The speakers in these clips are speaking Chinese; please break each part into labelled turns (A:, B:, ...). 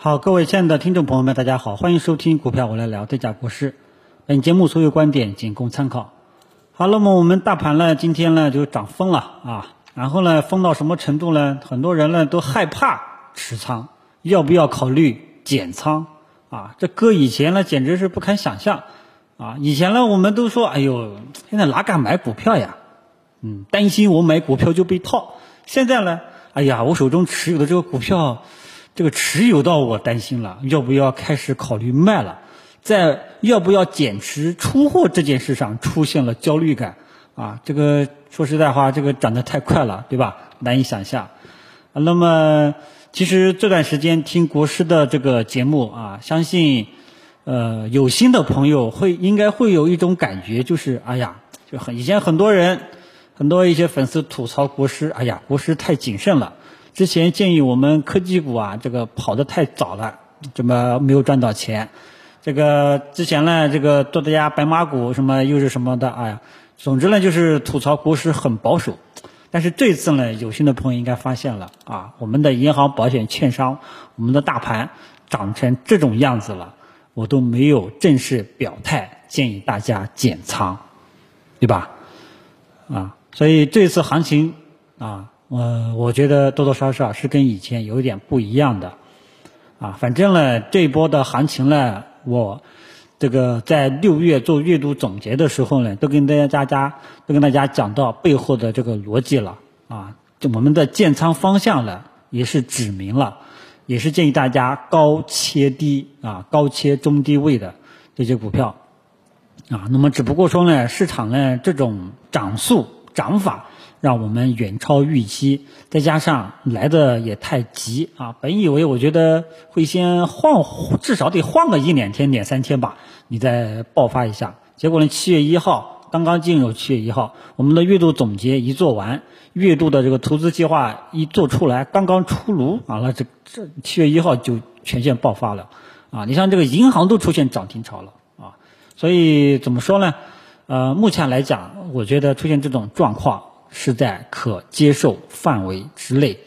A: 好，各位亲爱的听众朋友们，大家好，欢迎收听股票我来聊，这家国师。本节目所有观点仅供参考。好，那么我们大盘呢，今天呢就涨疯了啊，然后呢疯到什么程度呢？很多人呢都害怕持仓，要不要考虑减仓啊？这搁以前呢简直是不堪想象啊！以前呢我们都说，哎呦，现在哪敢买股票呀？嗯，担心我买股票就被套。现在呢，哎呀，我手中持有的这个股票。这个持有到我担心了，要不要开始考虑卖了？在要不要减持出货这件事上出现了焦虑感啊！这个说实在话，这个涨得太快了，对吧？难以想象。那么，其实这段时间听国师的这个节目啊，相信呃有心的朋友会应该会有一种感觉，就是哎呀，就很以前很多人很多一些粉丝吐槽国师，哎呀，国师太谨慎了。之前建议我们科技股啊，这个跑得太早了，怎么没有赚到钱？这个之前呢，这个多的家白马股什么又是什么的，哎呀，总之呢就是吐槽股市很保守。但是这次呢，有心的朋友应该发现了啊，我们的银行、保险、券商，我们的大盘涨成这种样子了，我都没有正式表态建议大家减仓，对吧？啊，所以这次行情啊。我我觉得多多少少是跟以前有点不一样的，啊，反正呢，这一波的行情呢，我这个在六月做月度总结的时候呢，都跟大家家都跟大家讲到背后的这个逻辑了，啊，就我们的建仓方向呢也是指明了，也是建议大家高切低啊，高切中低位的这些股票，啊，那么只不过说呢，市场呢这种涨速涨法。让我们远超预期，再加上来的也太急啊！本以为我觉得会先晃，至少得晃个一两天、两三天吧，你再爆发一下。结果呢，七月一号刚刚进入七月一号，我们的月度总结一做完，月度的这个投资计划一做出来，刚刚出炉啊，那这这七月一号就全线爆发了啊！你像这个银行都出现涨停潮了啊！所以怎么说呢？呃，目前来讲，我觉得出现这种状况。是在可接受范围之内，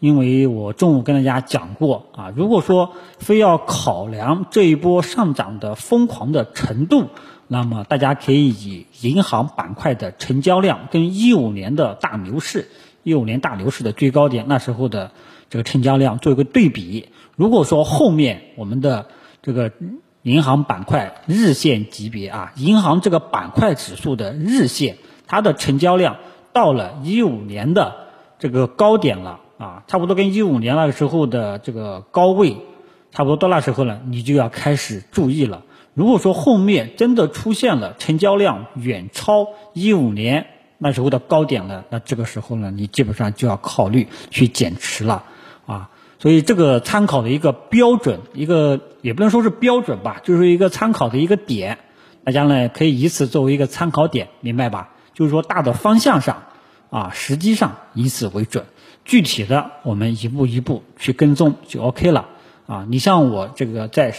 A: 因为我中午跟大家讲过啊，如果说非要考量这一波上涨的疯狂的程度，那么大家可以以银行板块的成交量跟一五年的大牛市、一五年大牛市的最高点那时候的这个成交量做一个对比。如果说后面我们的这个银行板块日线级别啊，银行这个板块指数的日线，它的成交量。到了一五年的这个高点了啊，差不多跟一五年那个时候的这个高位差不多到那时候呢，你就要开始注意了。如果说后面真的出现了成交量远超一五年那时候的高点了，那这个时候呢，你基本上就要考虑去减持了啊。所以这个参考的一个标准，一个也不能说是标准吧，就是一个参考的一个点，大家呢可以以此作为一个参考点，明白吧？就是说大的方向上，啊，实际上以此为准，具体的我们一步一步去跟踪就 OK 了，啊，你像我这个在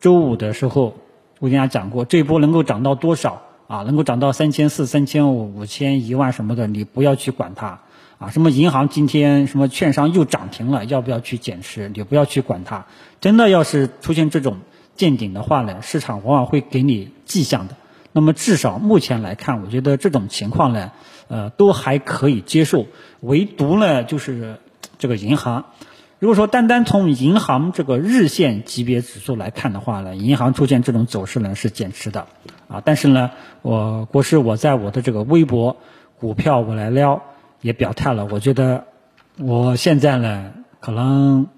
A: 周五的时候，我跟大家讲过，这一波能够涨到多少啊？能够涨到三千四、三千五、五千、一万什么的，你不要去管它，啊，什么银行今天什么券商又涨停了，要不要去减持？你不要去管它，真的要是出现这种见顶的话呢，市场往往会给你迹象的。那么至少目前来看，我觉得这种情况呢，呃，都还可以接受。唯独呢，就是这个银行，如果说单单从银行这个日线级别指数来看的话呢，银行出现这种走势呢是减持的，啊，但是呢，我国师我在我的这个微博股票我来撩也表态了，我觉得我现在呢，可能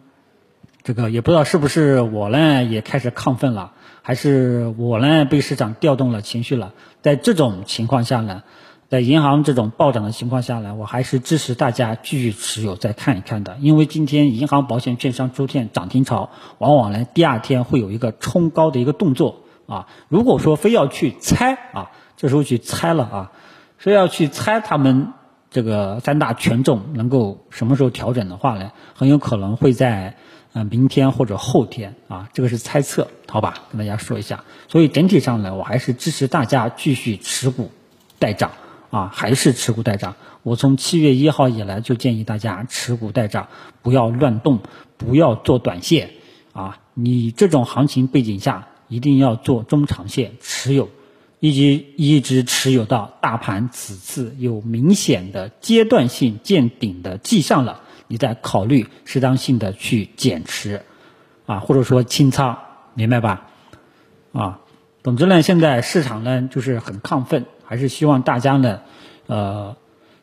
A: 这个也不知道是不是我呢也开始亢奋了。还是我呢被市场调动了情绪了，在这种情况下呢，在银行这种暴涨的情况下呢，我还是支持大家继续持有再看一看的，因为今天银行、保险、券商出现涨停潮，往往呢第二天会有一个冲高的一个动作啊。如果说非要去猜啊，这时候去猜了啊，非要去猜他们这个三大权重能够什么时候调整的话呢，很有可能会在。啊，明天或者后天啊，这个是猜测，好吧？跟大家说一下。所以整体上呢，我还是支持大家继续持股待涨啊，还是持股待涨。我从七月一号以来就建议大家持股待涨，不要乱动，不要做短线啊，你这种行情背景下一定要做中长线持有，以及一直持有到大盘此次有明显的阶段性见顶的迹象了，你再考虑适当性的去减持，啊，或者说清仓，明白吧？啊，总之呢，现在市场呢就是很亢奋，还是希望大家呢，呃。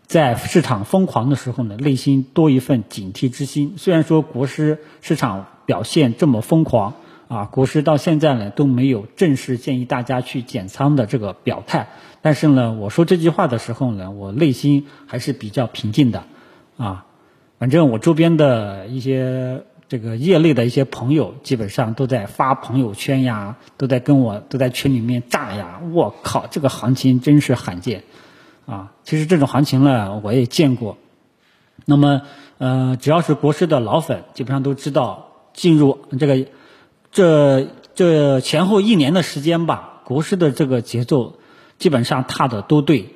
A: 在市场疯狂的时候呢，内心多一份警惕之心。虽然说国师市场表现这么疯狂啊，国师到现在呢都没有正式建议大家去减仓的这个表态，但是呢，我说这句话的时候呢，我内心还是比较平静的啊。反正我周边的一些这个业内的一些朋友，基本上都在发朋友圈呀，都在跟我都在群里面炸呀。我靠，这个行情真是罕见。啊，其实这种行情呢，我也见过。那么，呃，只要是国师的老粉，基本上都知道，进入这个这这前后一年的时间吧，国师的这个节奏基本上踏的都对。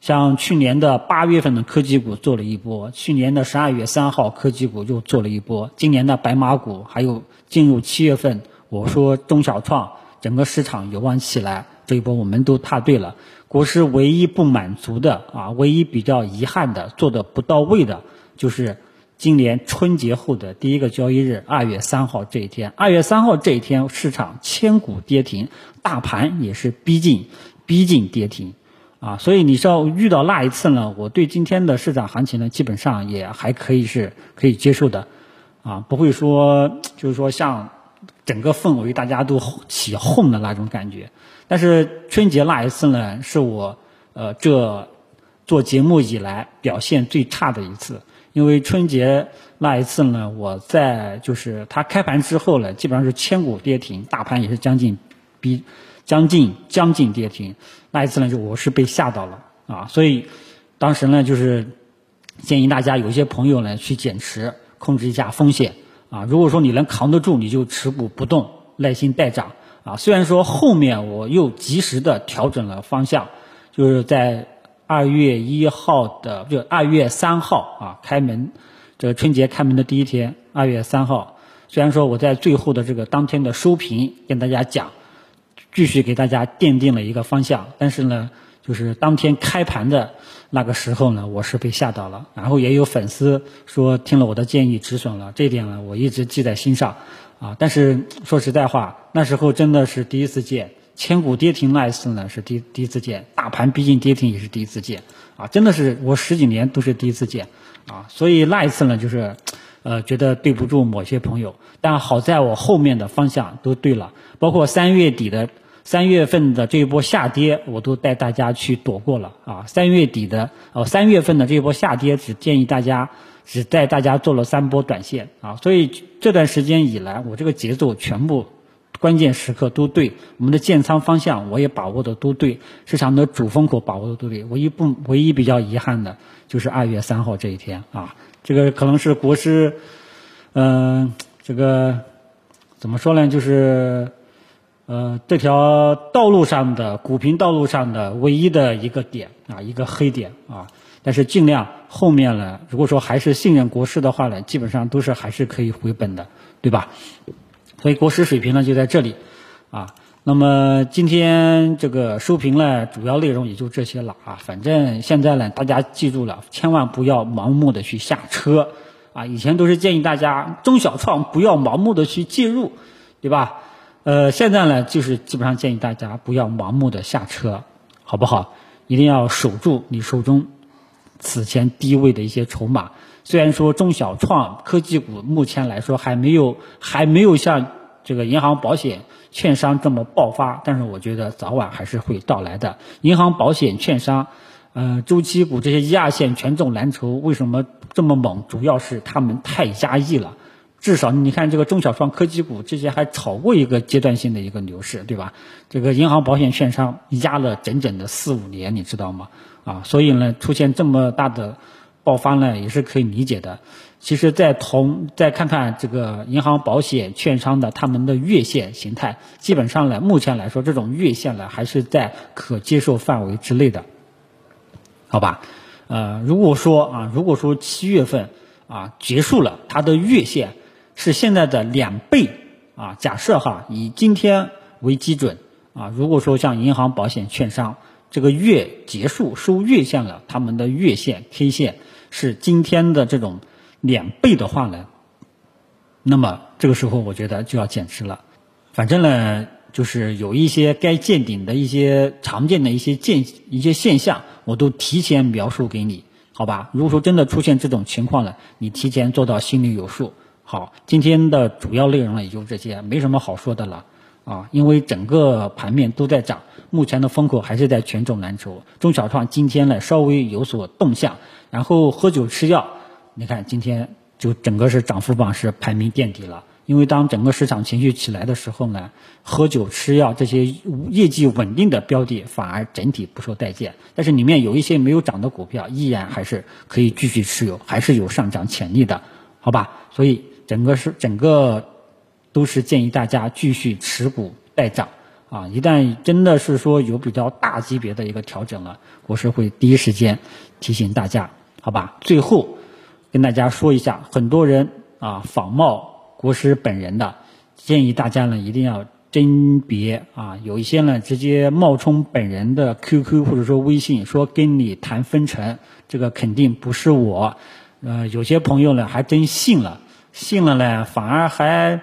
A: 像去年的八月份的科技股做了一波，去年的十二月三号科技股又做了一波，今年的白马股还有进入七月份，我说中小创整个市场有望起来，这一波我们都踏对了。国师唯一不满足的啊，唯一比较遗憾的做的不到位的，就是今年春节后的第一个交易日二月三号这一天。二月三号这一天，市场千股跌停，大盘也是逼近逼近跌停，啊，所以你要遇到那一次呢，我对今天的市场行情呢，基本上也还可以是可以接受的，啊，不会说就是说像整个氛围大家都起哄的那种感觉。但是春节那一次呢，是我呃这做节目以来表现最差的一次。因为春节那一次呢，我在就是它开盘之后呢，基本上是千股跌停，大盘也是将近逼将近将近跌停。那一次呢，就我是被吓到了啊，所以当时呢，就是建议大家有些朋友呢去减持，控制一下风险啊。如果说你能扛得住，你就持股不动，耐心待涨。啊，虽然说后面我又及时的调整了方向，就是在二月一号的，就二月三号啊开门，这个春节开门的第一天，二月三号，虽然说我在最后的这个当天的收评跟大家讲，继续给大家奠定了一个方向，但是呢，就是当天开盘的那个时候呢，我是被吓到了，然后也有粉丝说听了我的建议止损了，这一点呢，我一直记在心上。啊，但是说实在话，那时候真的是第一次见，千股跌停那一次呢是第第一次见，大盘逼近跌停也是第一次见，啊，真的是我十几年都是第一次见，啊，所以那一次呢就是，呃，觉得对不住某些朋友，但好在我后面的方向都对了，包括三月底的三月份的这一波下跌，我都带大家去躲过了，啊，三月底的哦三月份的这一波下跌，只建议大家。只带大家做了三波短线啊，所以这段时间以来，我这个节奏全部关键时刻都对，我们的建仓方向我也把握的都对，市场的主风口把握的都对。唯一不唯一比较遗憾的就是二月三号这一天啊，这个可能是国师，嗯，这个怎么说呢？就是呃这条道路上的股评道路上的唯一的一个点啊，一个黑点啊。但是尽量后面呢，如果说还是信任国师的话呢，基本上都是还是可以回本的，对吧？所以国师水平呢就在这里，啊，那么今天这个收评呢，主要内容也就这些了啊。反正现在呢，大家记住了，千万不要盲目的去下车，啊，以前都是建议大家中小创不要盲目的去介入，对吧？呃，现在呢，就是基本上建议大家不要盲目的下车，好不好？一定要守住你手中。此前低位的一些筹码，虽然说中小创科技股目前来说还没有还没有像这个银行、保险、券商这么爆发，但是我觉得早晚还是会到来的。银行、保险、券商，呃，周期股这些一二线权重蓝筹为什么这么猛？主要是他们太压抑了。至少你看这个中小创科技股之前还炒过一个阶段性的一个牛市，对吧？这个银行、保险、券商压了整整的四五年，你知道吗？啊，所以呢，出现这么大的爆发呢，也是可以理解的。其实，在同再看看这个银行、保险、券商的他们的月线形态，基本上呢，目前来说，这种月线呢还是在可接受范围之内的，好吧？呃，如果说啊，如果说七月份啊结束了，它的月线是现在的两倍啊，假设哈以今天为基准啊，如果说像银行、保险、券商这个月结束收月线了，他们的月线 K 线是今天的这种两倍的话呢，那么这个时候我觉得就要减持了。反正呢，就是有一些该见顶的一些常见的一些见一些现象，我都提前描述给你，好吧？如果说真的出现这种情况了，你提前做到心里有数。好，今天的主要内容呢也就这些，没什么好说的了啊。因为整个盘面都在涨，目前的风口还是在权重蓝筹。中小创今天呢稍微有所动向，然后喝酒吃药，你看今天就整个是涨幅榜是排名垫底了。因为当整个市场情绪起来的时候呢，喝酒吃药这些业绩稳定的标的反而整体不受待见，但是里面有一些没有涨的股票依然还是可以继续持有，还是有上涨潜力的，好吧？所以。整个是整个都是建议大家继续持股待涨啊！一旦真的是说有比较大级别的一个调整了，国师会第一时间提醒大家，好吧？最后跟大家说一下，很多人啊仿冒国师本人的，建议大家呢一定要甄别啊！有一些呢直接冒充本人的 QQ 或者说微信，说跟你谈分成，这个肯定不是我。呃，有些朋友呢还真信了。信了呢，反而还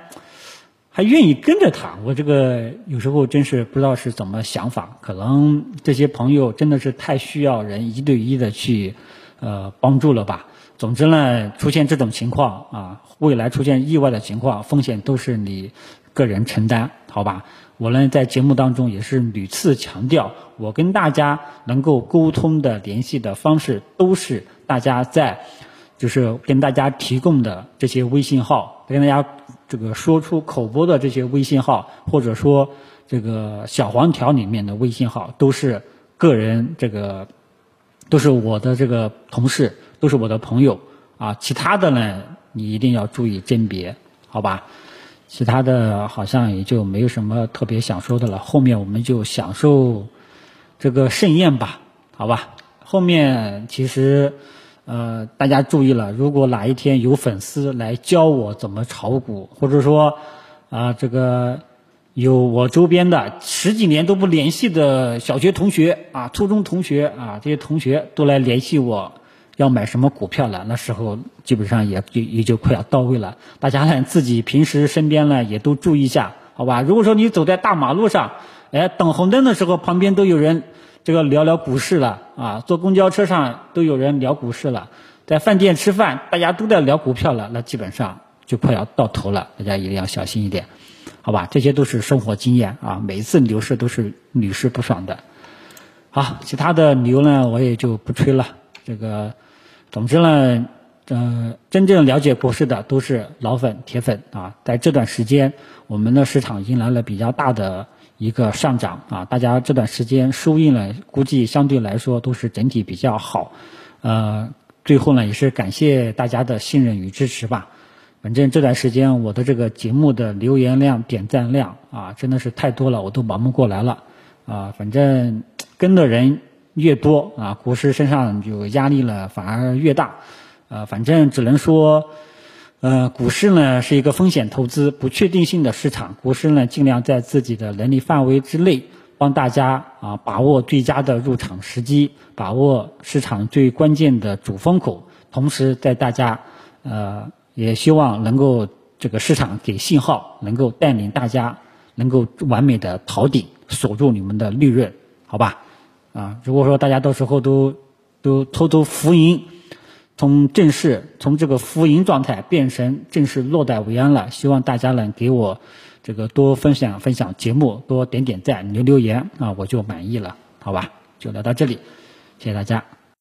A: 还愿意跟着他。我这个有时候真是不知道是怎么想法，可能这些朋友真的是太需要人一对一的去呃帮助了吧。总之呢，出现这种情况啊，未来出现意外的情况，风险都是你个人承担，好吧？我呢在节目当中也是屡次强调，我跟大家能够沟通的联系的方式，都是大家在。就是跟大家提供的这些微信号，跟大家这个说出口播的这些微信号，或者说这个小黄条里面的微信号，都是个人这个，都是我的这个同事，都是我的朋友啊。其他的呢，你一定要注意甄别，好吧？其他的好像也就没有什么特别想说的了。后面我们就享受这个盛宴吧，好吧？后面其实。呃，大家注意了，如果哪一天有粉丝来教我怎么炒股，或者说啊，这个有我周边的十几年都不联系的小学同学啊、初中同学啊，这些同学都来联系我，要买什么股票了，那时候基本上也也也就快要到位了。大家呢，自己平时身边呢也都注意一下，好吧？如果说你走在大马路上，哎，等红灯的时候，旁边都有人。这个聊聊股市了啊，坐公交车上都有人聊股市了，在饭店吃饭，大家都在聊股票了，那基本上就快要到头了，大家一定要小心一点，好吧？这些都是生活经验啊，每一次牛市都是屡试不爽的。好，其他的牛呢，我也就不吹了。这个，总之呢，呃，真正了解股市的都是老粉、铁粉啊，在这段时间，我们的市场迎来了比较大的。一个上涨啊，大家这段时间收益呢，估计相对来说都是整体比较好。呃，最后呢，也是感谢大家的信任与支持吧。反正这段时间我的这个节目的留言量、点赞量啊，真的是太多了，我都忙不过来了。啊，反正跟的人越多啊，股市身上就压力了反而越大。呃，反正只能说。呃，股市呢是一个风险投资、不确定性的市场。股市呢，尽量在自己的能力范围之内，帮大家啊把握最佳的入场时机，把握市场最关键的主风口。同时，在大家呃也希望能够这个市场给信号，能够带领大家能够完美的逃顶，锁住你们的利润，好吧？啊，如果说大家到时候都都偷偷浮盈。从正式从这个浮盈状态变成正式落袋为安了，希望大家能给我这个多分享分享节目，多点点赞留留言啊，我就满意了，好吧？就聊到这里，谢谢大家。